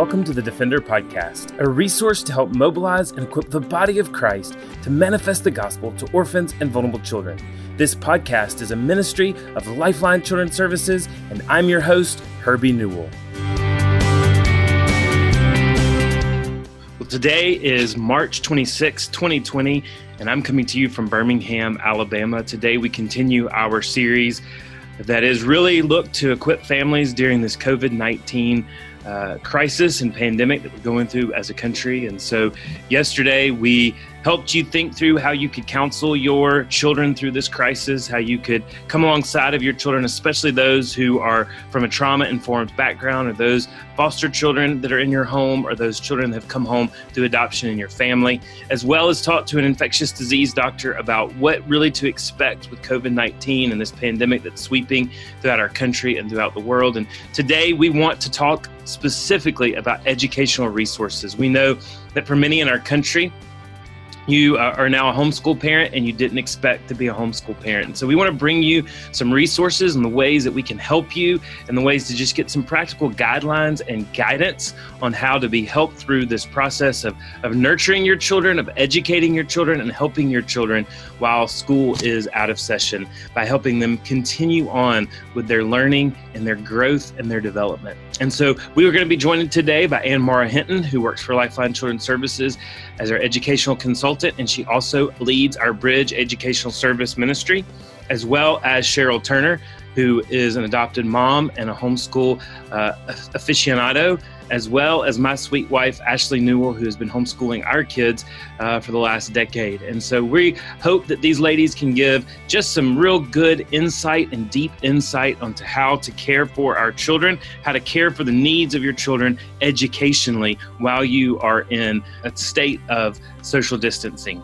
welcome to the Defender Podcast, a resource to help mobilize and equip the body of Christ to manifest the gospel to orphans and vulnerable children. This podcast is a ministry of Lifeline Children's Services, and I'm your host, Herbie Newell. Well, today is March 26, 2020, and I'm coming to you from Birmingham, Alabama. Today we continue our series that is really looked to equip families during this COVID 19 uh, crisis and pandemic that we're going through as a country. And so, yesterday we helped you think through how you could counsel your children through this crisis, how you could come alongside of your children, especially those who are from a trauma informed background, or those foster children that are in your home, or those children that have come home through adoption in your family, as well as talk to an infectious disease doctor about what really to expect with COVID 19 and this pandemic that's sweeping throughout our country and throughout the world. And today we want to talk specifically about educational resources. We know that for many in our country, you uh, are now a homeschool parent and you didn't expect to be a homeschool parent. And so we want to bring you some resources and the ways that we can help you and the ways to just get some practical guidelines and guidance on how to be helped through this process of, of nurturing your children, of educating your children, and helping your children while school is out of session by helping them continue on with their learning and their growth and their development. And so we are going to be joined today by Ann Maura Hinton, who works for Lifeline Children's Services as our educational consultant, and she also leads our Bridge Educational Service Ministry, as well as Sheryl Turner, who is an adopted mom and a homeschool uh, aficionado as well as my sweet wife, Ashley Newell, who has been homeschooling our kids uh, for the last decade. And so we hope that these ladies can give just some real good insight and deep insight onto how to care for our children, how to care for the needs of your children educationally while you are in a state of social distancing.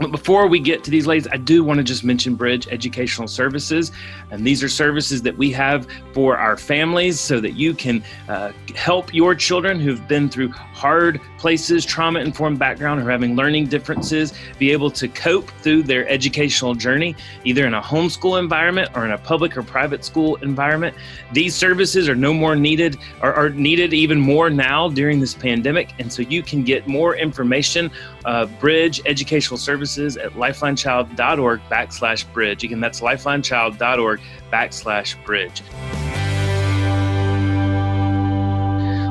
But before we get to these ladies, I do want to just mention Bridge Educational Services. And these are services that we have for our families so that you can uh, help your children who've been through hard places, trauma informed background, or having learning differences, be able to cope through their educational journey, either in a homeschool environment or in a public or private school environment. These services are no more needed, or are needed even more now during this pandemic. And so you can get more information, uh, Bridge Educational Services at lifelinechild.org backslash bridge. Again, that's lifelinechild.org backslash bridge.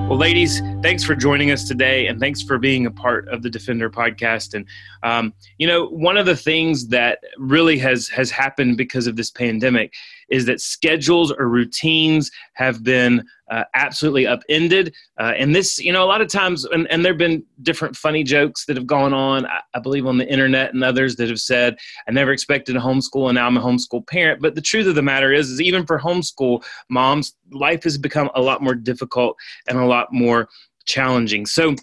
Well, ladies, thanks for joining us today, and thanks for being a part of the Defender podcast. And um, you know, one of the things that really has has happened because of this pandemic is that schedules or routines have been uh, absolutely upended. Uh, and this, you know, a lot of times, and, and there have been different funny jokes that have gone on, I, I, believe, on the internet and others that have said, I never expected a homeschool and now I'm a homeschool parent. But the truth of the matter is, is even for homeschool moms, life has become a lot more difficult and a lot more challenging. So,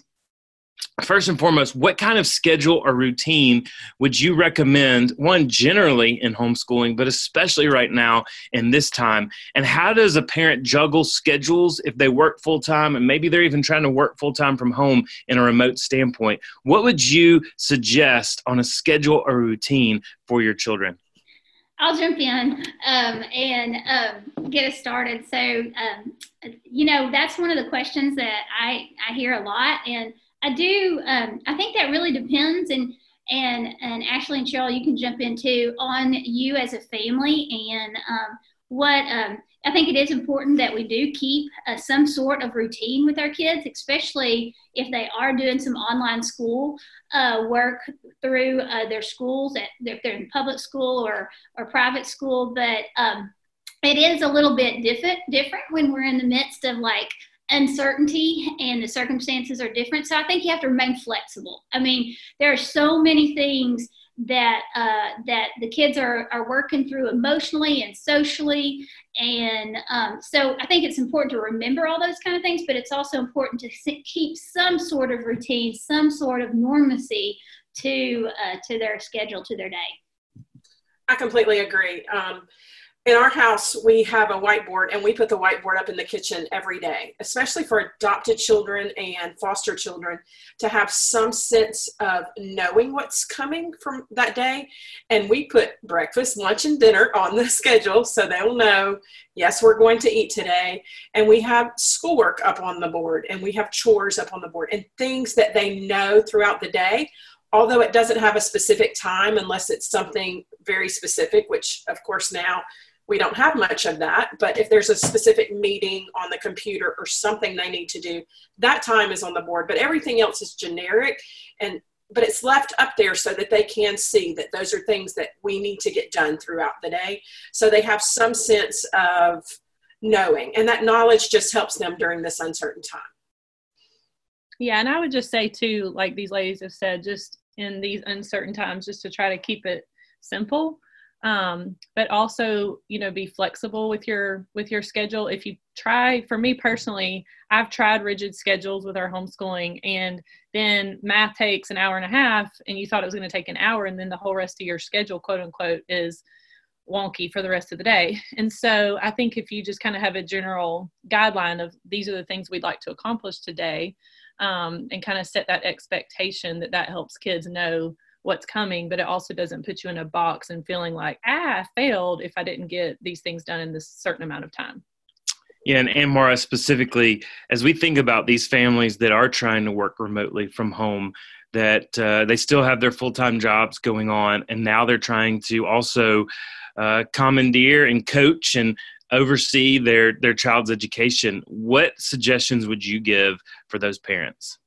first and foremost, what kind of schedule or routine would you recommend, one, generally in homeschooling, but especially right now in this time? And how does a parent juggle schedules if they work full time and maybe they're even trying to work full time from home in a remote standpoint? What would you suggest on a schedule or routine for your children? I'll jump in um, and um, get us started. So, um, you know, that's one of the questions that I, I hear a lot. And I do. Um, I think that really depends, and and and Ashley and Sheryl, you can jump into on you as a family and um, what um, I think it is important that we do keep uh, some sort of routine with our kids, especially if they are doing some online school uh, work through uh, their schools, at, if they're in public school or or private school. But um, it is a little bit different different when we're in the midst of like uncertainty and the circumstances are different. So I think you have to remain flexible. I mean, there are so many things that uh, that the kids are are working through emotionally and socially, and um, so I think it's important to remember all those kind of things. But it's also important to keep some sort of routine, some sort of normacy to uh, to their schedule, to their day. I completely agree. Um, in our house, we have a whiteboard and we put the whiteboard up in the kitchen every day, especially for adopted children and foster children to have some sense of knowing what's coming from that day. And we put breakfast, lunch, and dinner on the schedule so they'll know, yes, we're going to eat today. And we have schoolwork up on the board and we have chores up on the board and things that they know throughout the day although it doesn't have a specific time unless it's something very specific, which of course now we don't have much of that but if there's a specific meeting on the computer or something they need to do that time is on the board but everything else is generic and but it's left up there so that they can see that those are things that we need to get done throughout the day. So they have some sense of knowing and that knowledge just helps them during this uncertain time. Yeah and i would just say too like these ladies have said just in these uncertain times just to try to keep it simple um, but also you know be flexible with your with your schedule. If you try for me personally i've tried rigid schedules with our homeschooling and then math takes an hour and a half and you thought it was going to take an hour and then the whole rest of your schedule quote unquote is wonky for the rest of the day. And so i think if you just kind of have a general guideline of these are the things we'd like to accomplish today um, and kind of set that expectation that that helps kids know what's coming, but it also doesn't put you in a box and feeling like, ah, I failed if I didn't get these things done in this certain amount of time. Yeah, and, Maura specifically, as we think about these families that are trying to work remotely from home, that uh, they still have their full time jobs going on, and now they're trying to also uh, commandeer and coach and oversee their their child's education. What suggestions would you give for those parents?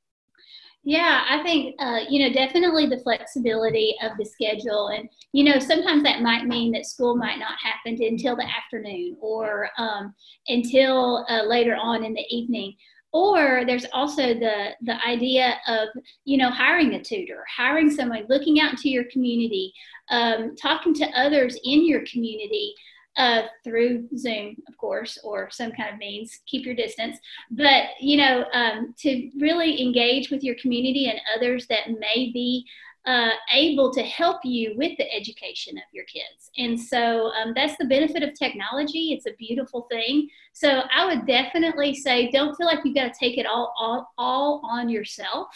Yeah, I think, uh, you know, definitely the flexibility of the schedule. And, you know, sometimes that might mean that school might not happen until the afternoon or um, until uh, later on in the evening. Or there's also the, the idea of, you know, hiring a tutor, hiring someone, looking out into your community, um, talking to others in your community uh, through Zoom, of course, or some kind of means. Keep your distance, but you know, um, to really engage with your community and others that may be uh, able to help you with the education of your kids. And so um, that's the benefit of technology. It's a beautiful thing. So I would definitely say, don't feel like you've got to take it all all, all on yourself.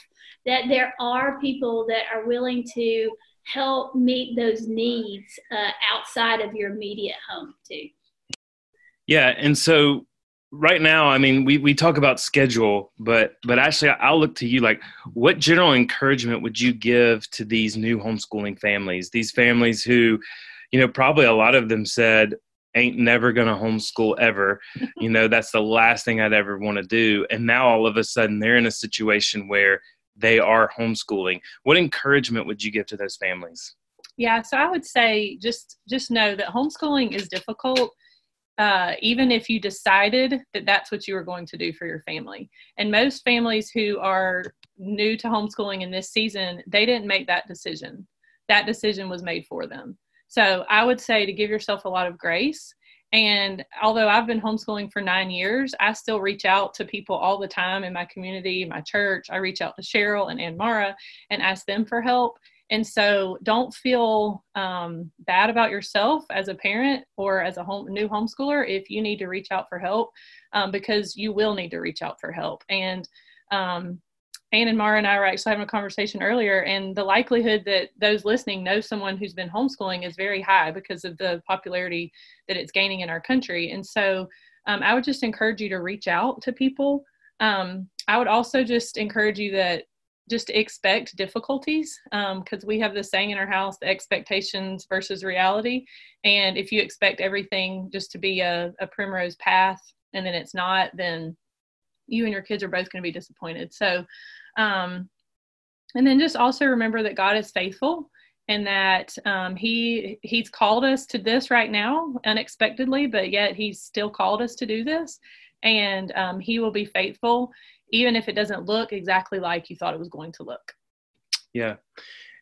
That there are people that are willing to help meet those needs uh, outside of your immediate home too. Yeah, and so right now, I mean, we we talk about schedule, but but actually, I'll look to you. Like, what general encouragement would you give to these new homeschooling families? These families who, you know, probably a lot of them said, ain't never going to homeschool ever. you know, that's the last thing I'd ever want to do. And now all of a sudden they're in a situation where they are homeschooling. What encouragement would you give to those families? Yeah, so I would say just just know that homeschooling is difficult. Uh, even if you decided that that's what you were going to do for your family. And most families who are new to homeschooling in this season, they didn't make that decision. That decision was made for them. So I would say to give yourself a lot of grace and although I've been homeschooling for nine years, I still reach out to people all the time in my community, my church. I reach out to Sheryl and Ann Maura and ask them for help. And so don't feel um, bad about yourself as a parent or as a home, new homeschooler if you need to reach out for help um, because you will need to reach out for help. And um, Ann and Maura and I were actually having a conversation earlier, and the likelihood that those listening know someone who's been homeschooling is very high because of the popularity that it's gaining in our country. And so um, I would just encourage you to reach out to people. Um, I would also just encourage you that just expect difficulties because um, we have this saying in our house the expectations versus reality. And if you expect everything just to be a, a primrose path and then it's not, then you and your kids are both going to be disappointed. So um, and then just also remember that God is faithful and that um, he he's called us to this right now unexpectedly, but yet he's still called us to do this, and um, he will be faithful even if it doesn't look exactly like you thought it was going to look. Yeah,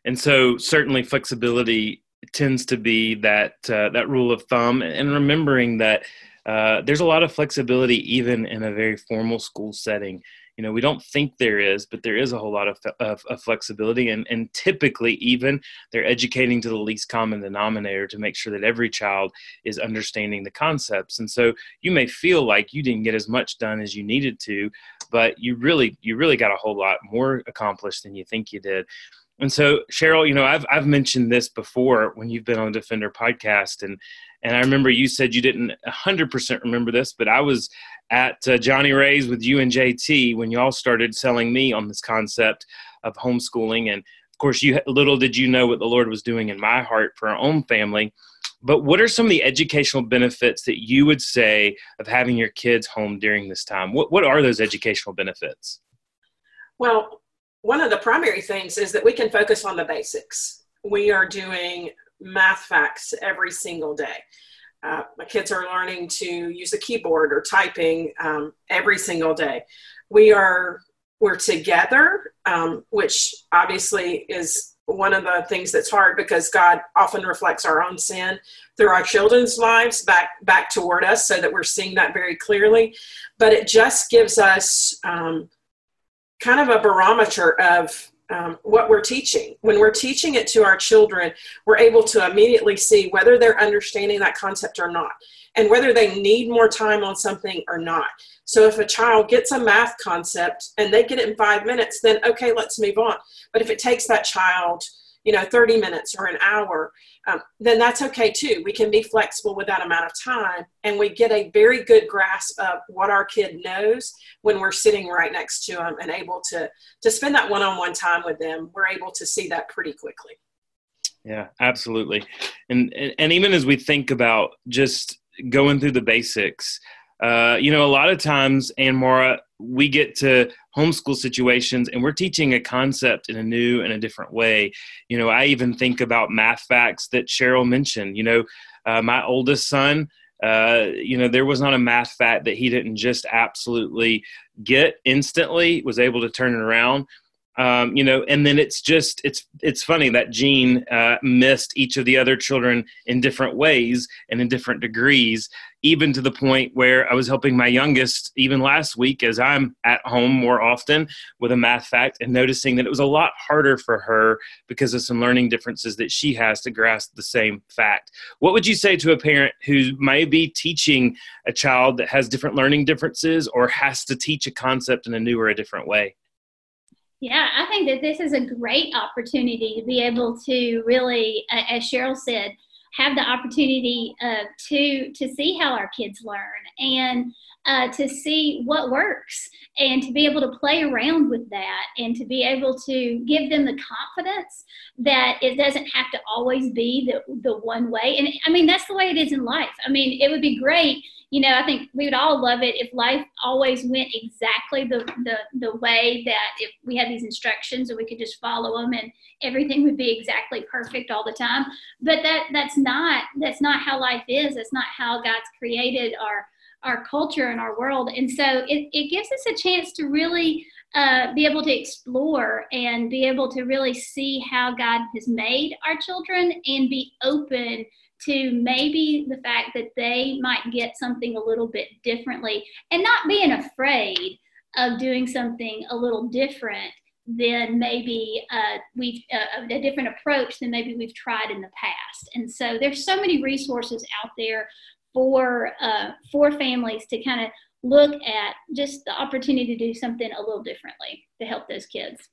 and so certainly flexibility tends to be that uh, that rule of thumb, and remembering that uh, there's a lot of flexibility even in a very formal school setting you know we don't think there is but there is a whole lot of, of, of, flexibility. And, and typically even they're educating to the least common denominator to make sure that every child is understanding the concepts. And so you may feel like you didn't get as much done as you needed to but you really you really got a whole lot more accomplished than you think you did. And so sheryl you know i've, I've mentioned this before when you've been on the defender podcast and and I remember you said you didn't 100% remember this, but I was at uh, Johnny Ray's with you and JT when y'all started selling me on this concept of homeschooling. And of course, you little did you know what the Lord was doing in my heart for our own family. But what are some of the educational benefits that you would say of having your kids home during this time? What, what are those educational benefits? Well, one of the primary things is that we can focus on the basics. We are doing math facts every single day. Uh, my kids are learning to use a keyboard or typing um, every single day. We are we're together, um, which obviously is one of the things that's hard because God often reflects our own sin through our children's lives back back toward us, so that we're seeing that very clearly. But it just gives us um, kind of a barometer of um, what we're teaching. When we're teaching it to our children, we're able to immediately see whether they're understanding that concept or not, and whether they need more time on something or not. So if a child gets a math concept and they get it in five minutes, then okay, let's move on. But if it takes that child, you know 30 minutes or an hour um, then that's okay too. We can be flexible with that amount of time and we get a very good grasp of what our kid knows when we're sitting right next to them and able to to spend that one-on-one time with them. We're able to see that pretty quickly. Yeah absolutely. And and, and even as we think about just going through the basics uh, you know, a lot of times, Ann Maura, we get to homeschool situations and we're teaching a concept in a new and a different way. You know, I even think about math facts that Sheryl mentioned. You know, uh, my oldest son, uh, you know, there was not a math fact that he didn't just absolutely get instantly, was able to turn it around um, you know and then it's just it's it's funny that gene uh, missed each of the other children in different ways and in different degrees even to the point where i was helping my youngest even last week as i'm at home more often with a math fact and noticing that it was a lot harder for her because of some learning differences that she has to grasp the same fact. What would you say to a parent who may be teaching a child that has different learning differences or has to teach a concept in a new or a different way? Yeah, I think that this is a great opportunity to be able to really, as Sheryl said, have the opportunity uh, to to see how our kids learn and uh, to see what works and to be able to play around with that and to be able to give them the confidence that it doesn't have to always be the, the one way. And i mean that's the way it is in life. I mean it would be great you know, I think we would all love it if life always went exactly the, the, the way that if we had these instructions and we could just follow them and everything would be exactly perfect all the time. But that that's not that's not how life is. That's not how God's created our our culture and our world. And so it, it gives us a chance to really uh, be able to explore and be able to really see how God has made our children and be open to maybe the fact that they might get something a little bit differently and not being afraid of doing something a little different than maybe uh, we've uh, a different approach than maybe we've tried in the past. And so there's so many resources out there for uh, for families to kind of look at just the opportunity to do something a little differently to help those kids.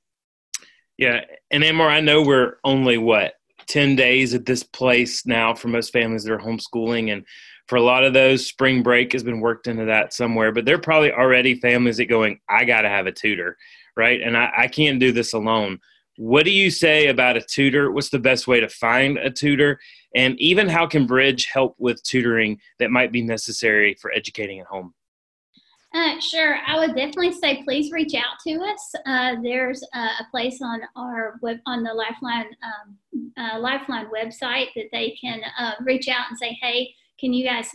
Yeah, and Ann Maura, I know we're only what 10 days at this place now for most families that are homeschooling. And for a lot of those, spring break has been worked into that somewhere. But they're probably already families that going, I got to have a tutor, right? And I, I can't do this alone. What do you say about a tutor? What's the best way to find a tutor? And even how can Bridge help with tutoring that might be necessary for educating at home? Uh, sure, I would definitely say please reach out to us. Uh, there's a, place on our web on the Lifeline um, uh, Lifeline website that they can uh, reach out and say, "Hey, can you guys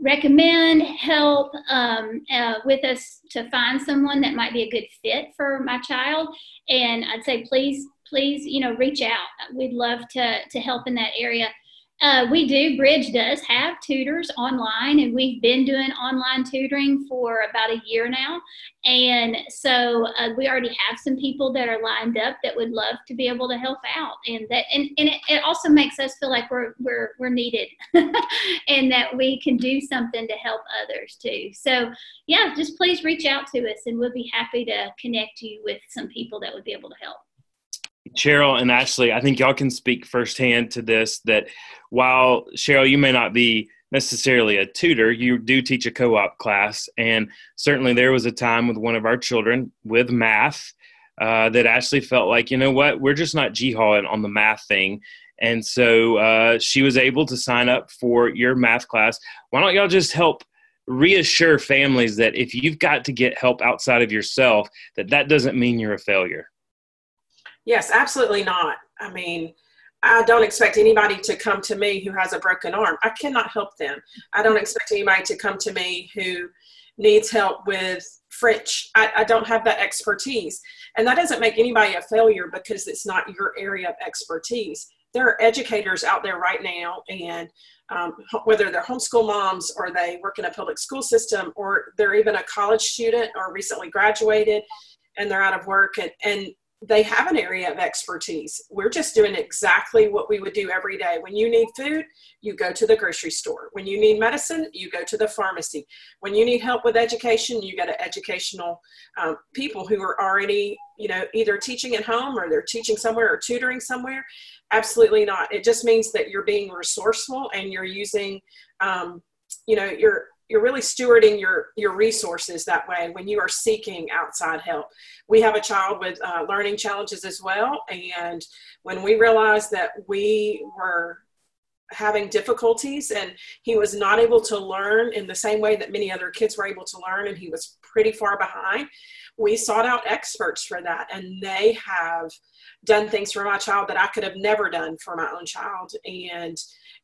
recommend help um, uh, with us to find someone that might be a good fit for my child?" And I'd say please, please, you know, reach out. We'd love to to help in that area. Uh, we do. Bridge does have tutors online, and we've been doing online tutoring for about a year now. And so uh, we already have some people that are lined up that would love to be able to help out, and that and, and it, it also makes us feel like we're we're we're needed, and that we can do something to help others too. So yeah, just please reach out to us, and we'll be happy to connect you with some people that would be able to help. Sheryl and Ashley, I think y'all can speak firsthand to this that while Sheryl, you may not be necessarily a tutor, you do teach a co op class. And certainly there was a time with one of our children with math uh, that Ashley felt like, you know what, we're just not jihad on the math thing. And so uh, she was able to sign up for your math class. Why don't y'all just help reassure families that if you've got to get help outside of yourself, that that doesn't mean you're a failure? Yes, absolutely not. I mean, I don't expect anybody to come to me who has a broken arm. I cannot help them. I don't expect anybody to come to me who needs help with French. I, I, don't have that expertise. And that doesn't make anybody a failure because it's not your area of expertise. There are educators out there right now, and um, whether they're homeschool moms or they work in a public school system or they're even a college student or recently graduated and they're out of work and, and they have an area of expertise. We're just doing exactly what we would do every day. When you need food, you go to the grocery store. When you need medicine, you go to the pharmacy. When you need help with education, you go to educational um, people who are already, you know, either teaching at home or they're teaching somewhere or tutoring somewhere. Absolutely not. It just means that you're being resourceful and you're using, um, you know, you're you're really stewarding your your resources that way when you are seeking outside help. We have a child with uh, learning challenges as well and when we realized that we were having difficulties and he was not able to learn in the same way that many other kids were able to learn and he was pretty far behind we sought out experts for that. And they have done things for my child that i could have never done for my own child. And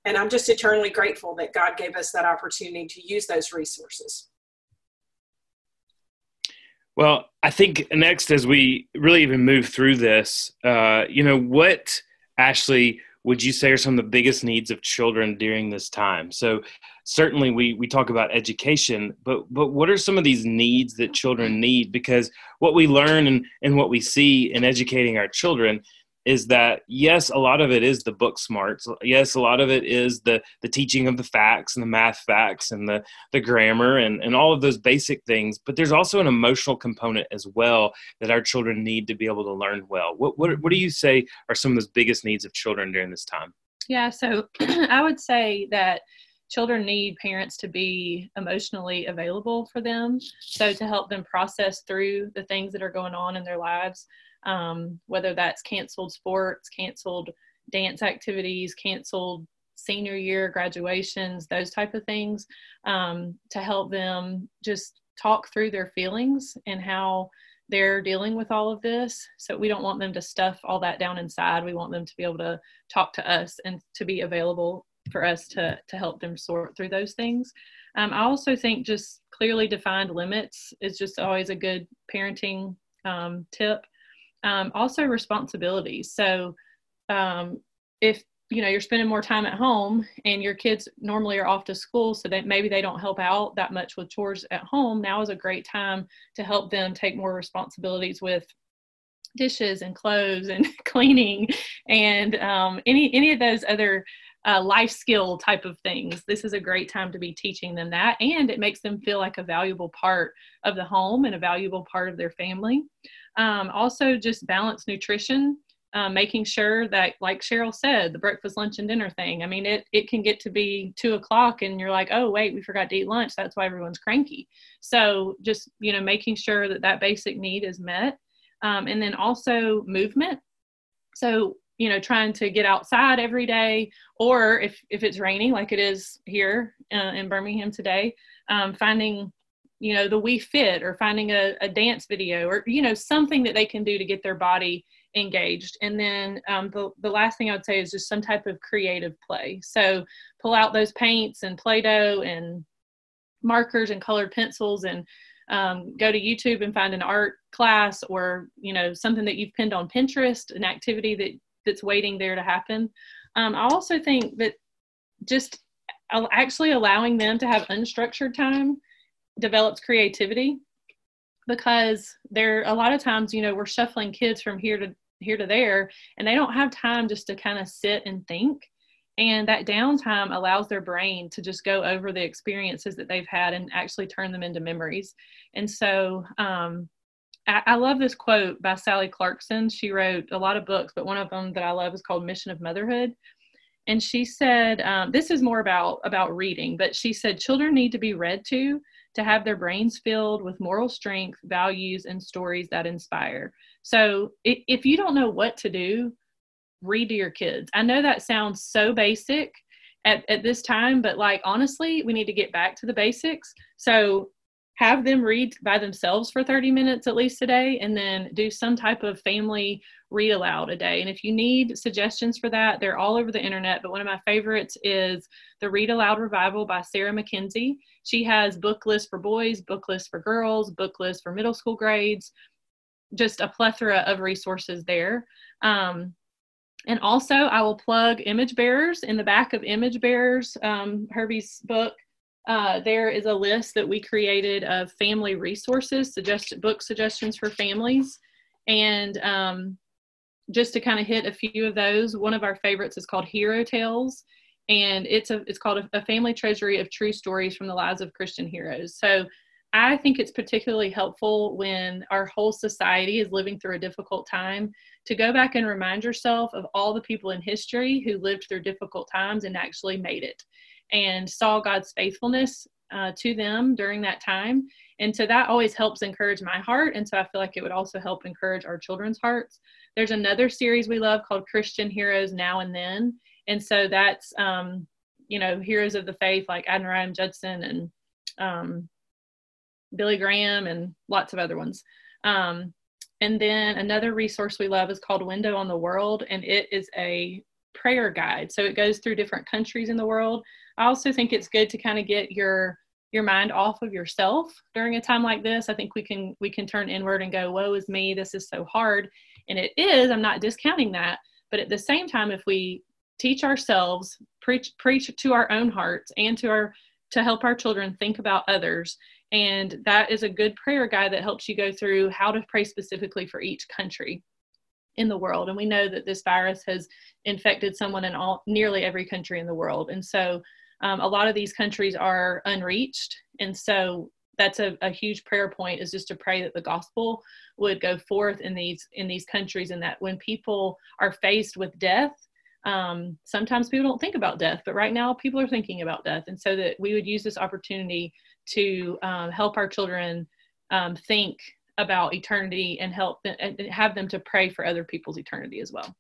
and I'm just eternally grateful that God gave us that opportunity to use those resources. Well, I think next, as we really even move through this, uh, you know, what, Ashley, would you say are some of the biggest needs of children during this time? So, certainly we we talk about education, but but what are some of these needs that children need? Because what we learn and and what we see in educating our children is that yes a lot of it is the book smarts. Yes a lot of it is the the teaching of the facts and the math facts and the the grammar and and all of those basic things but there's also an emotional component as well that our children need to be able to learn well. What what, what do you say are some of those biggest needs of children during this time? Yeah so i would say that children need parents to be emotionally available for them so to help them process through the things that are going on in their lives um, whether that's canceled sports, canceled dance activities, canceled senior year graduations, those type of things, um, to help them just talk through their feelings and how they're dealing with all of this. So we don't want them to stuff all that down inside. We want them to be able to talk to us and to be available for us to to help them sort through those things. Um, I also think just clearly defined limits is just always a good parenting um, tip um, also responsibilities so um, if you know you're spending more time at home and your kids normally are off to school so that maybe they don't help out that much with chores at home now is a great time to help them take more responsibilities with dishes and clothes and cleaning and um, any any of those other uh, life skill type of things this is a great time to be teaching them that and it makes them feel like a valuable part of the home and a valuable part of their family um, also, just balanced nutrition, uh, making sure that, like Sheryl said, the breakfast, lunch, and dinner thing. I mean, it it can get to be two o'clock, and you're like, oh wait, we forgot to eat lunch. That's why everyone's cranky. So just you know, making sure that that basic need is met, um, and then also movement. So you know trying to get outside every day or if if it's raining like it is here uh, in birmingham today um, finding you know the Wii Fit or finding a, a dance video or you know something that they can do to get their body engaged. And then um, the, the last thing i would say is just some type of creative play. So pull out those paints and play-doh and markers and colored pencils and um, go to youtube and find an art class or you know something that you've pinned on pinterest an activity that that's waiting there to happen. Um, i also think that just actually allowing them to have unstructured time develops creativity because there a lot of times you know we're shuffling kids from here to here to there and they don't have time just to kind of sit and think. And that downtime allows their brain to just go over the experiences that they've had and actually turn them into memories. And so um, I, love this quote by sally clarkson. She wrote a lot of books but one of them that i love is called mission of motherhood. And she said um, this is more about about reading but she said children need to be read to to have their brains filled with moral strength values and stories that inspire. So if, if you don't know what to do read to your kids. I know that sounds so basic at, at this time but like honestly we need to get back to the basics. So have them read by themselves for 30 minutes at least a day and then do some type of family read aloud a day. And if you need suggestions for that they're all over the internet but one of my favorites is the read aloud revival by sarah mckenzie. She has book lists for boys book lists for girls book lists for middle school grades just a plethora of resources there. Um, and also i will plug image bearers. In the back of image bearers um, herbie's book uh, there is a list that we created of family resources, suggest book suggestions for families, and um, just to kind of hit a few of those. One of our favorites is called Hero Tales, and it's a it's called a, a family treasury of true stories from the lives of Christian heroes. So I think it's particularly helpful when our whole society is living through a difficult time to go back and remind yourself of all the people in history who lived through difficult times and actually made it and saw God's faithfulness uh, to them during that time. And so that always helps encourage my heart. And so I feel like it would also help encourage our children's hearts. There's another series we love called Christian Heroes Now and Then. And so that's, um, you know, heroes of the faith like Adoniram Judson and um, Billy Graham and lots of other ones. Um, and then another resource we love is called Window on the World, and it is a prayer guide. So it goes through different countries in the world. I also think it's good to kind of get your your mind off of yourself during a time like this. I think we can we can turn inward and go, "Woe is me! This is so hard," and it is. I'm not discounting that, but at the same time, if we teach ourselves, preach preach to our own hearts, and to our to help our children think about others, and that is a good prayer guide that helps you go through how to pray specifically for each country in the world and we know that this virus has infected someone in all nearly every country in the world and so um, a lot of these countries are unreached and so that's a, a huge prayer point is just to pray that the gospel would go forth in these in these countries and that when people are faced with death um, sometimes people don't think about death but right now people are thinking about death and so that we would use this opportunity to um, help our children um, think about eternity and help them, and have them to pray for other people's eternity as well.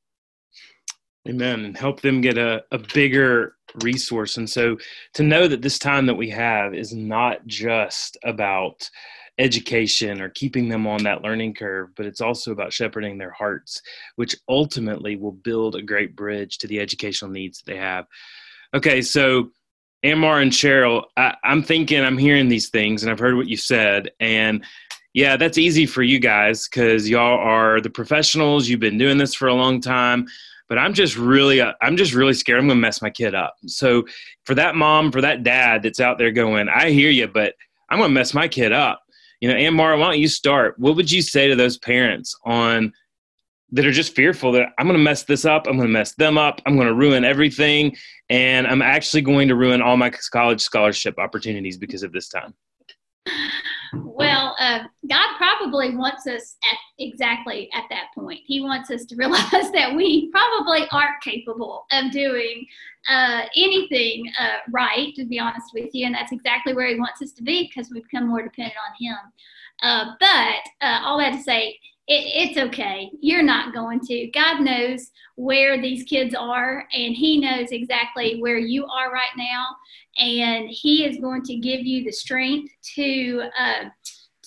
Amen. And help them get a, a bigger resource. And so to know that this time that we have is not just about education or keeping them on that learning curve, but it's also about shepherding their hearts, which ultimately will build a great bridge to the educational needs that they have. Okay, so Ann Maura and Sheryl, I, I'm thinking, I'm hearing these things, and I've heard what you said, and yeah, that's easy for you guys because y'all are the professionals. You've been doing this for a long time. But I'm just really, I'm just really scared. I'm to mess my kid up. So for that mom, for that dad that's out there going, I hear you, but I'm to mess my kid up. You know, Ann Maura, why don't you start? What would you say to those parents on that are just fearful that I'm to mess this up, I'm to mess them up, I'm to ruin everything, and I'm actually going to ruin all my college scholarship opportunities because of this time? Well, uh, God probably wants us at exactly at that point. He wants us to realize that we probably aren't capable of doing uh, anything uh, right, to be honest with you. And that's exactly where He wants us to be because we become more dependent on Him. Uh, but uh, all that to say, it, it's okay. You're not going to. God knows where these kids are, and He knows exactly where you are right now, and He is going to give you the strength to uh,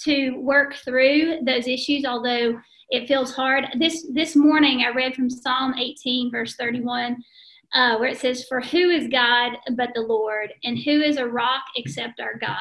to work through those issues. Although it feels hard. This this morning, I read from Psalm 18, verse 31. Uh, where it says, For who is God but the Lord, and who is a rock except our God?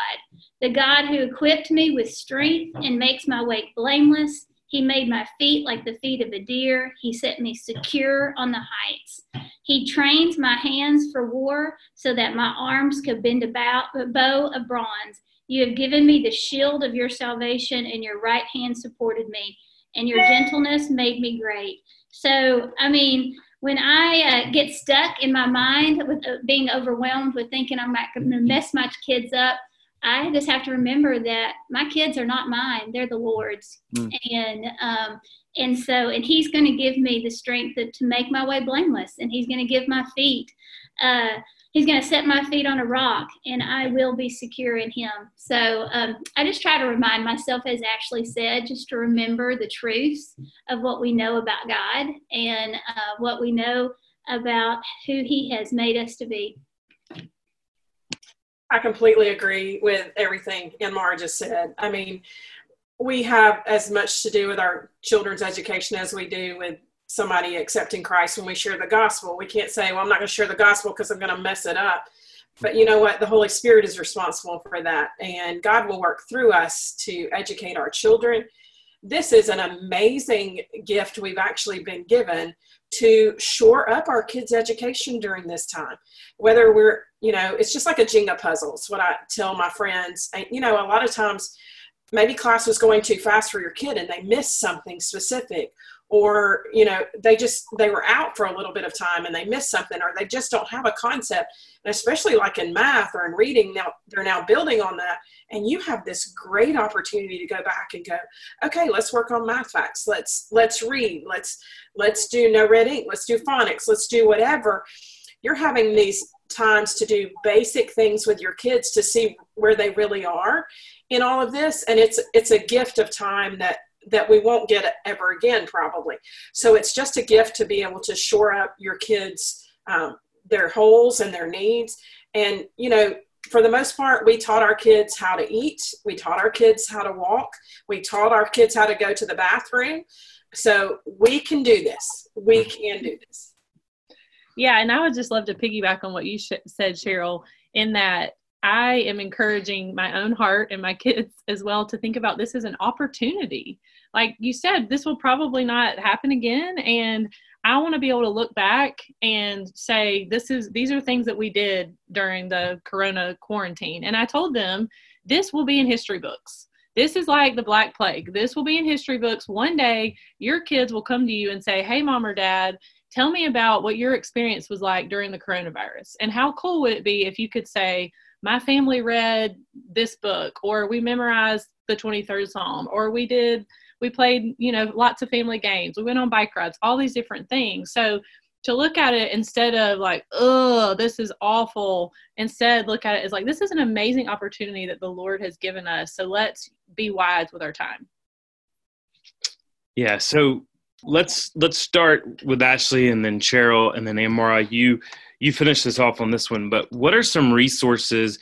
The God who equipped me with strength and makes my way blameless He made my feet like the feet of a deer. He set me secure on the heights. He trained my hands for war so that my arms could bend a bow, a bow of bronze. You have given me the shield of your salvation, and your right hand supported me, and your gentleness made me great. So, I mean, when I uh, get stuck in my mind with uh, being overwhelmed with thinking I'm going to mess my kids up, I just have to remember that my kids are not mine; they're the Lord's, mm. and um, and so and He's going to give me the strength to, to, make my way blameless, and He's going to give my feet. Uh, He's going to set my feet on a rock, and I will be secure in Him. So um, I just try to remind myself, as Ashley said, just to remember the truths of what we know about God and uh, what we know about who He has made us to be. I completely agree with everything Ann Maura just said. I mean, we have as much to do with our children's education as we do with somebody accepting Christ when we share the gospel. We can't say, well, I'm not going to share the gospel because I'm going to mess it up. But you know what? The Holy Spirit is responsible for that. And God will work through us to educate our children. This is an amazing gift we've actually been given to shore up our kids' education during this time. Whether we're, you know, it's just like a Jenga puzzle. It's what I tell my friends. And, you know, a lot of times maybe class was going too fast for your kid and they missed something specific or you know they just they were out for a little bit of time and they missed something or they just don't have a concept. And especially like in math or in reading now they're now building on that. And you have this great opportunity to go back and go okay let's work on math facts. Let's let's read. Let's let's do NoRedInk. Let's do phonics. Let's do whatever. You're having these times to do basic things with your kids to see where they really are in all of this. And it's it's a gift of time that that we won't get ever again, probably. So it's just a gift to be able to shore up your kids' um, their holes and their needs. And you know, for the most part, we taught our kids how to eat. We taught our kids how to walk. We taught our kids how to go to the bathroom. So we can do this. We can do this. Yeah, and I would just love to piggyback on what you sh- said, Sheryl, in that I am encouraging my own heart and my kids as well to think about this as an opportunity. Like you said, this will probably not happen again. And I want to be able to look back and say, this is, these are things that we did during the corona quarantine. And I told them, this will be in history books. This is like the Black Plague. This will be in history books. One day, your kids will come to you and say, Hey, mom or dad, tell me about what your experience was like during the coronavirus. And how cool would it be if you could say, my family read this book or we memorized the 23rd psalm or we did we played you know lots of family games. We went on bike rides all these different things. So to look at it instead of like oh this is awful instead look at it as like this is an amazing opportunity that the lord has given us so let's be wise with our time. Yeah so let's let's start with ashley and then sheryl and then Ann Maura you you finish this off on this one, but what are some resources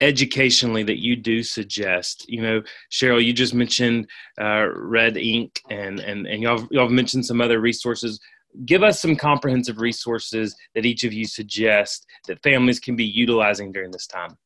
educationally that you do suggest? You know, Sheryl, you just mentioned uh, Red Ink, and and and y'all y'all mentioned some other resources. Give us some comprehensive resources that each of you suggest that families can be utilizing during this time.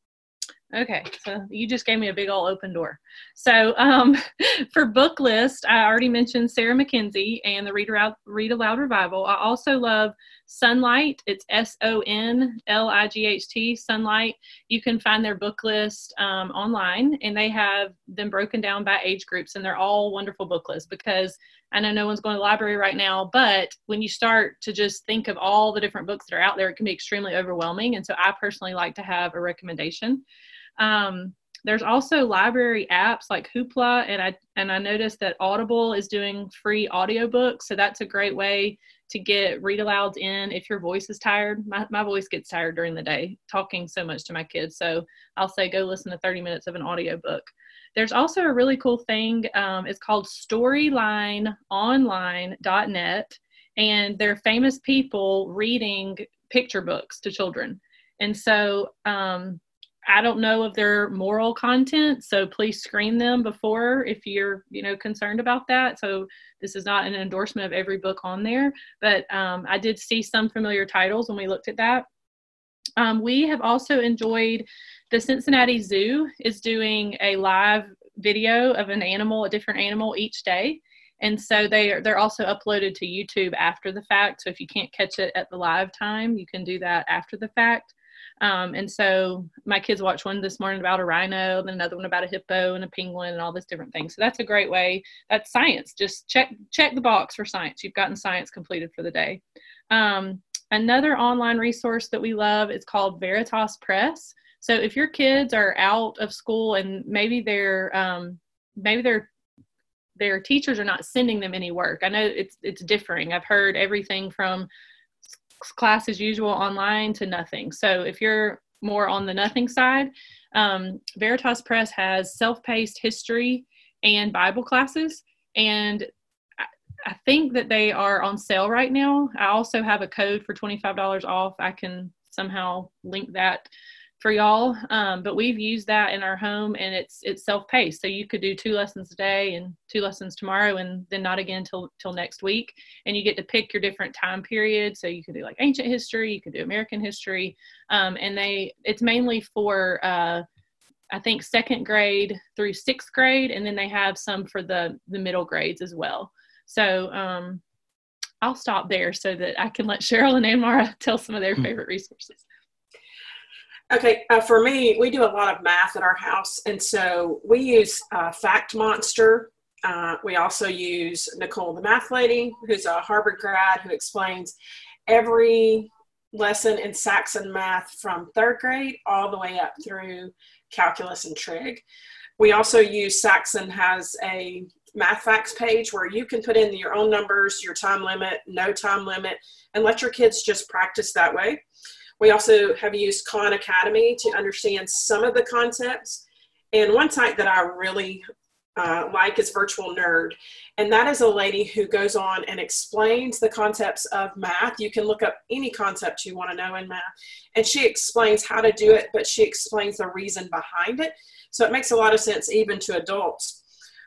Okay, so you just gave me a big old open door. So um, for book list, I already mentioned Sarah McKenzie and the Read Aloud, Read Aloud Revival. I also love Sonlight. It's S O N L I G H T, Sonlight. You can find their book list um, online, and they have them broken down by age groups, and they're all wonderful book lists because I know no one's going to the library right now, but when you start to just think of all the different books that are out there, it can be extremely overwhelming. And so I personally like to have a recommendation. Um, there's also library apps like Hoopla, and I and I noticed that Audible is doing free audiobooks, so that's a great way to get read alouds in if your voice is tired. My, my voice gets tired during the day talking so much to my kids. So I'll say go listen to 30 minutes of an audiobook. There's also a really cool thing. Um, it's called storylineonline.net, and they're famous people reading picture books to children. And so um, I don't know of their moral content, so please screen them before if you're, you know, concerned about that. So this is not an endorsement of every book on there, but um, I did see some familiar titles when we looked at that. Um, we have also enjoyed the Cincinnati Zoo is doing a live video of an animal, a different animal each day. and so they are they're also uploaded to youtube after the fact so if you can't catch it at the live time you can do that after the fact um, and so my kids watched one this morning about a rhino then another one about a hippo and a penguin and all this different things. So that's a great way. That's science. Just check check the box for science. You've gotten science completed for the day. Um, another online resource that we love is called veritas press. So if your kids are out of school and maybe they're um, maybe they're their teachers are not sending them any work. I know it's it's differing. I've heard everything from class as usual online to nothing. So if you're more on the nothing side, um, Veritas Press has self-paced history and Bible classes, and I, think that they are on sale right now. I also have a code for twenty-five dollars off. I can somehow link that for y'all. Um, but we've used that in our home and it's it's self-paced. So you could do two lessons a day and two lessons tomorrow and then not again till till next week. And you get to pick your different time periods. So you could do like ancient history, you could do American history. Um, and they it's mainly for uh, I think second grade through sixth grade, and then they have some for the the middle grades as well. So um, I'll stop there so that I can let Sheryl and Amara tell some of their hmm. favorite resources. Okay, uh, for me, we do a lot of math at our house, and so we use uh, Fact Monster. Uh, we also use Nicole, the math lady, who's a Harvard grad, who explains every lesson in Saxon math from third grade all the way up through calculus and trig. We also use Saxon has a math facts page where you can put in your own numbers, your time limit, no time limit, and let your kids just practice that way. We also have used Khan Academy to understand some of the concepts. And one site that I really uh, like is Virtual Nerd. And that is a lady who goes on and explains the concepts of math. You can look up any concept you want to know in math. And she explains how to do it, but she explains the reason behind it. So it makes a lot of sense even to adults.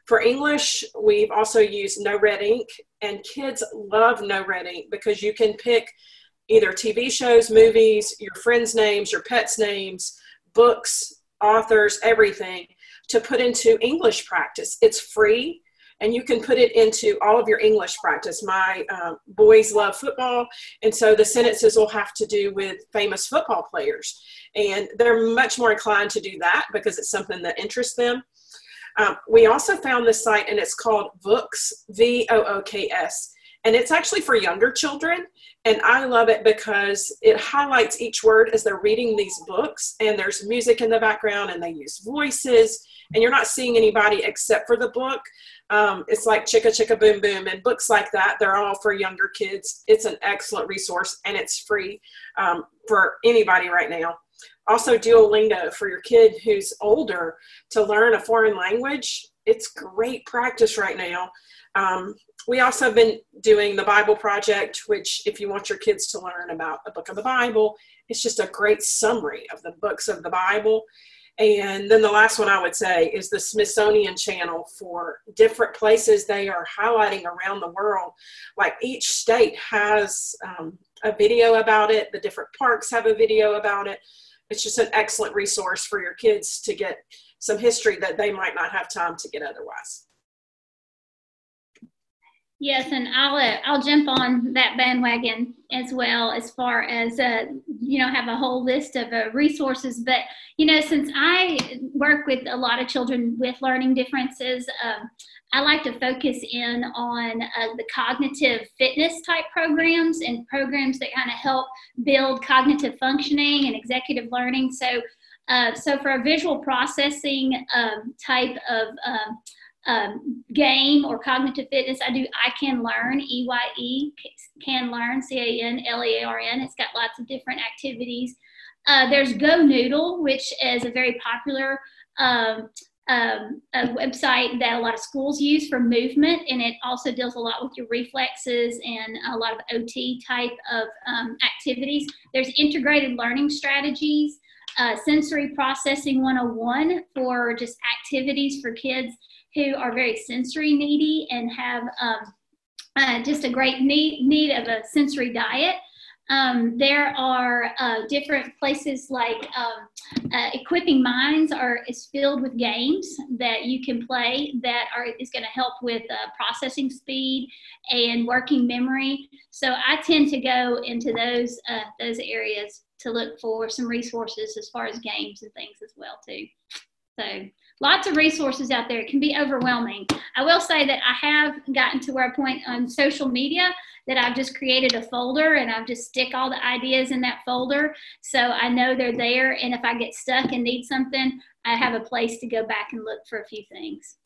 For English, we've also used NoRedInk, and kids love NoRedInk because you can pick either TV shows, movies, your friends' names, your pets' names, books, authors, everything to put into English practice. It's free and you can put it into all of your English practice. My uh, boys love football, and so the sentences will have to do with famous football players. And they're much more inclined to do that because it's something that interests them. Um, we also found this site, and it's called Vooks, V O O K S and it's actually for younger children. And i love it because it highlights each word as they're reading these books. And there's music in the background and they use voices. And you're not seeing anybody except for the book. Um, it's like chicka chicka boom boom and books like that. They're all for younger kids. It's an excellent resource and it's free um, for anybody right now. Also duolingo for your kid who's older to learn a foreign language. It's great practice right now. Um, we also have been doing the Bible Project, which, if you want your kids to learn about a book of the Bible, it's just a great summary of the books of the Bible. And then the last one I would say is the Smithsonian Channel for different places they are highlighting around the world. Like each state has um, a video about it, the different parks have a video about it. It's just an excellent resource for your kids to get some history that they might not have time to get otherwise. Yes, and I'll uh, I'll jump on that bandwagon as well as far as uh, you know have a whole list of uh, resources. But you know, since I work with a lot of children with learning differences, um, I like to focus in on uh, the cognitive fitness type programs and programs that kind of help build cognitive functioning and executive learning. So, uh, so for a visual processing um, type of um, um, game or cognitive fitness, I do I Can Learn, E Y E, Can Learn, C A N L E A R N. It's got lots of different activities. Uh, there's GoNoodle, which is a very popular um, um, a website that a lot of schools use for movement, and it also deals a lot with your reflexes and a lot of OT type of um, activities. There's integrated learning strategies, uh, sensory processing 101 for just activities for kids who are very sensory needy and have um, uh, just a great need, need of a sensory diet. Um, there are uh, different places like um, uh, Equipping Minds are is filled with games that you can play that are is going to help with uh, processing speed and working memory. So I tend to go into those uh, those areas to look for some resources as far as games and things as well too. So lots of resources out there. It can be overwhelming. I will say that I have gotten to where I point on social media that I've just created a folder and I've just stick all the ideas in that folder. So I know they're there. And if I get stuck and need something, I have a place to go back and look for a few things.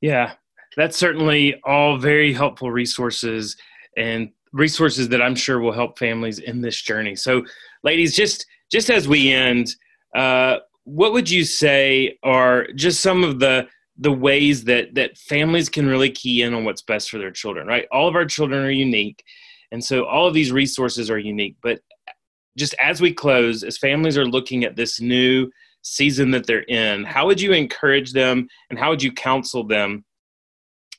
Yeah, that's certainly all very helpful resources and resources that I'm sure will help families in this journey. So, ladies, just just as we end, uh, what would you say are just some of the the ways that that families can really key in on what's best for their children right? All of our children are unique and so all of these resources are unique but just as we close as families are looking at this new season that they're in how would you encourage them and how would you counsel them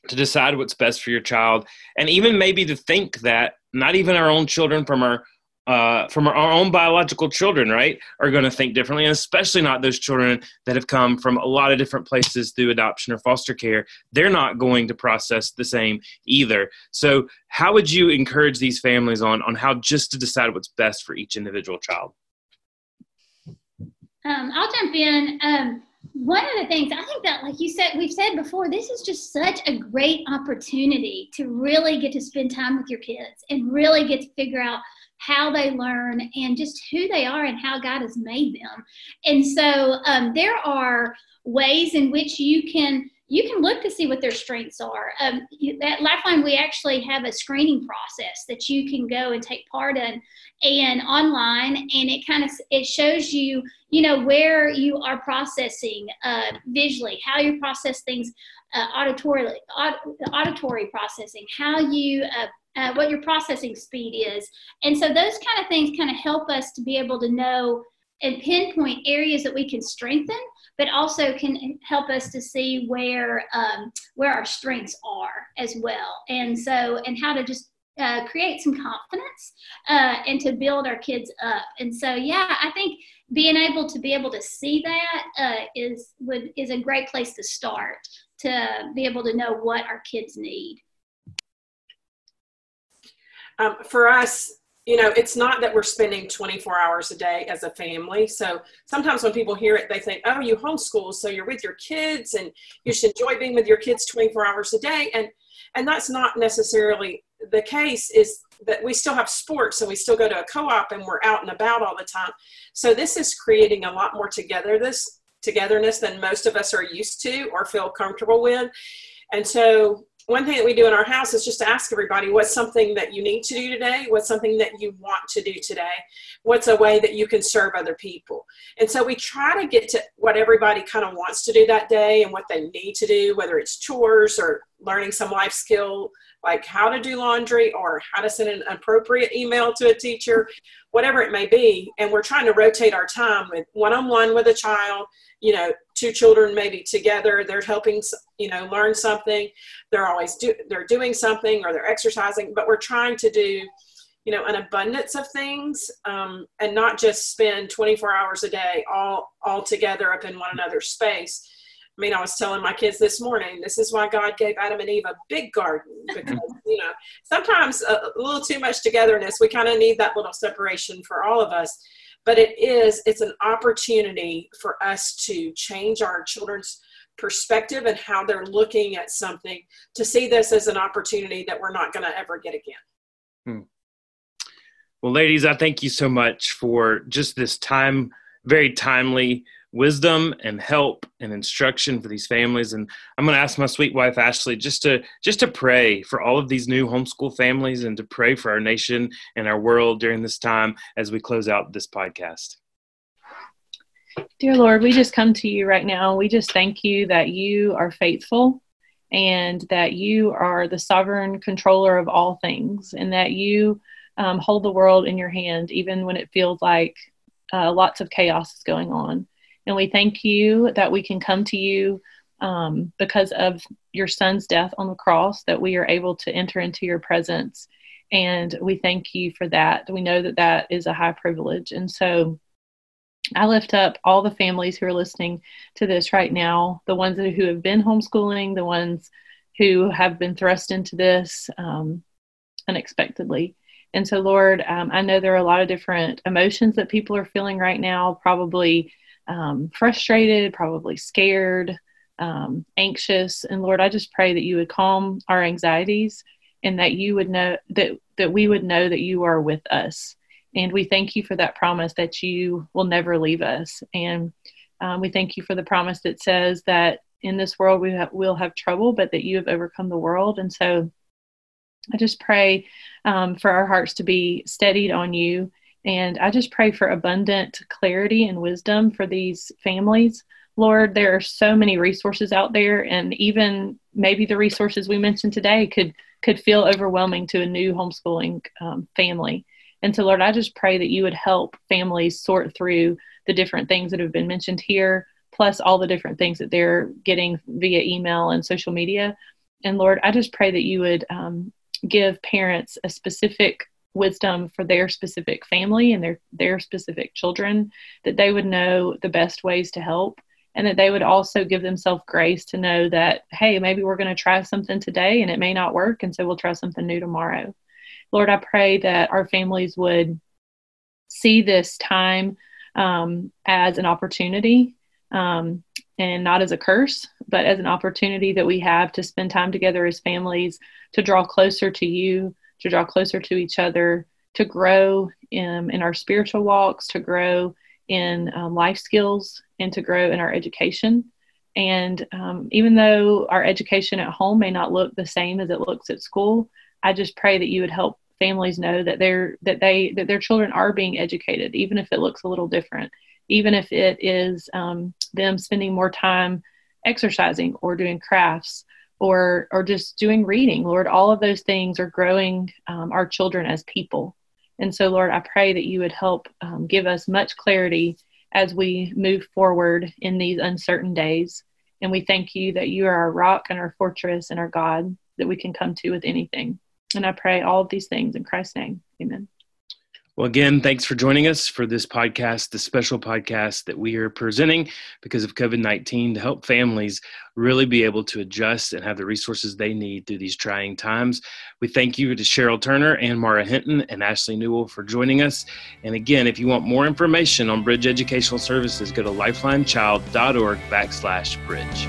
to decide what's best for your child? And even maybe to think that not even our own children from our uh, from our own biological children, right, are going to think differently, and especially not those children that have come from a lot of different places through adoption or foster care. They're not going to process the same either. So, how would you encourage these families on on how just to decide what's best for each individual child? Um, I'll jump in. Um, one of the things I think that, like you said, we've said before, this is just such a great opportunity to really get to spend time with your kids and really get to figure out how they learn and just who they are and how God has made them. And so um, there are ways in which you can you can look to see what their strengths are. Um, at Lifeline, we actually have a screening process that you can go and take part in, and online, and it kind of it shows you, you know, where you are processing uh, visually, how you process things uh, aud- auditory processing, how you uh, uh, what your processing speed is. And so those kind of things kind of help us to be able to know and pinpoint areas that we can strengthen, but also can help us to see where um, where our strengths are as well. And so and how to just uh, create some confidence uh, and to build our kids up. And so, yeah, I think being able to be able to see that uh, is would is a great place to start to be able to know what our kids need. Um, for us, you know, it's not that we're spending 24 hours a day as a family. So sometimes when people hear it, they think, oh, you homeschool, so you're with your kids and you should enjoy being with your kids 24 hours a day. And and that's not necessarily the case is that we still have sports and we still go to a co-op and we're out and about all the time. So this is creating a lot more togetherness togetherness than most of us are used to or feel comfortable with. And so one thing that we do in our house is just to ask everybody what's something that you need to do today? What's something that you want to do today? What's a way that you can serve other people? And so we try to get to what everybody kind of wants to do that day and what they need to do whether it's chores or learning some life skill like how to do laundry or how to send an appropriate email to a teacher whatever it may be. And we're trying to rotate our time with one-on-one with a child you know two children maybe together. They're helping you know learn something. They're always do they're doing something or they're exercising but we're trying to do you know an abundance of things um, and not just spend 24 hours a day all all together up in one another's space i mean i was telling my kids this morning this is why god gave adam and eve a big garden because you know sometimes a, little too much togetherness we kind of need that little separation for all of us but it is it's an opportunity for us to change our children's perspective and how they're looking at something to see this as an opportunity that we're not going to ever get again hmm. well ladies i thank you so much for just this time very timely wisdom and help and instruction for these families. And i'm going to ask my sweet wife ashley just to just to pray for all of these new homeschool families and to pray for our nation and our world during this time as we close out this podcast. Dear lord we just come to you right now. We just thank you that you are faithful and that you are the sovereign controller of all things and that you um, hold the world in your hand even when it feels like uh, lots of chaos is going on and we thank you that we can come to you um, because of your son's death on the cross, that we are able to enter into your presence And we thank you for that. We know that that is a high privilege. And so I lift up all the families who are listening to this right now, the ones who have been homeschooling, the ones who have been thrust into this um, unexpectedly. And so, Lord, um, I know there are a lot of different emotions that people are feeling right now, probably um, frustrated, probably scared, um, anxious. And Lord, I just pray that you would calm our anxieties and that you would know that, that we would know that you are with us. And we thank you for that promise that you will never leave us. And um, we thank you for the promise that says that in this world we ha- will have trouble, but that you have overcome the world. And so I just pray um, for our hearts to be steadied on you. And I just pray for abundant clarity and wisdom for these families. Lord, there are so many resources out there, and even maybe the resources we mentioned today could could feel overwhelming to a new homeschooling um, family. And so, Lord, I just pray that you would help families sort through the different things that have been mentioned here, plus all the different things that they're getting via email and social media. And Lord, I just pray that you would um, give parents a specific wisdom for their specific family and their their specific children that they would know the best ways to help and that they would also give themselves grace to know that hey maybe we're going to try something today and it may not work and so we'll try something new tomorrow. Lord i pray that our families would see this time um, as an opportunity um, and not as a curse, but as an opportunity that we have to spend time together as families, to draw closer to you, to draw closer to each other, to grow in, in our spiritual walks, to grow in um, life skills, and to grow in our education. And um, even though our education at home may not look the same as it looks at school, I just pray that you would help families know that they're that they that their children are being educated, even if it looks a little different even if it is um, them spending more time exercising or doing crafts or or just doing reading. Lord all of those things are growing um, our children as people. And so lord i pray that you would help um, give us much clarity as we move forward in these uncertain days. And we thank you that you are our rock and our fortress and our god that we can come to with anything. And i pray all of these things in christ's name. Amen well, again, thanks for joining us for this podcast, the special podcast that we are presenting because of COVID 19 to help families really be able to adjust and have the resources they need through these trying times. We thank you to Sheryl Turner and Maura Hinton and Ashley Newell for joining us. And again, if you want more information on Bridge Educational Services, go to lifelinechild.org backslash bridge.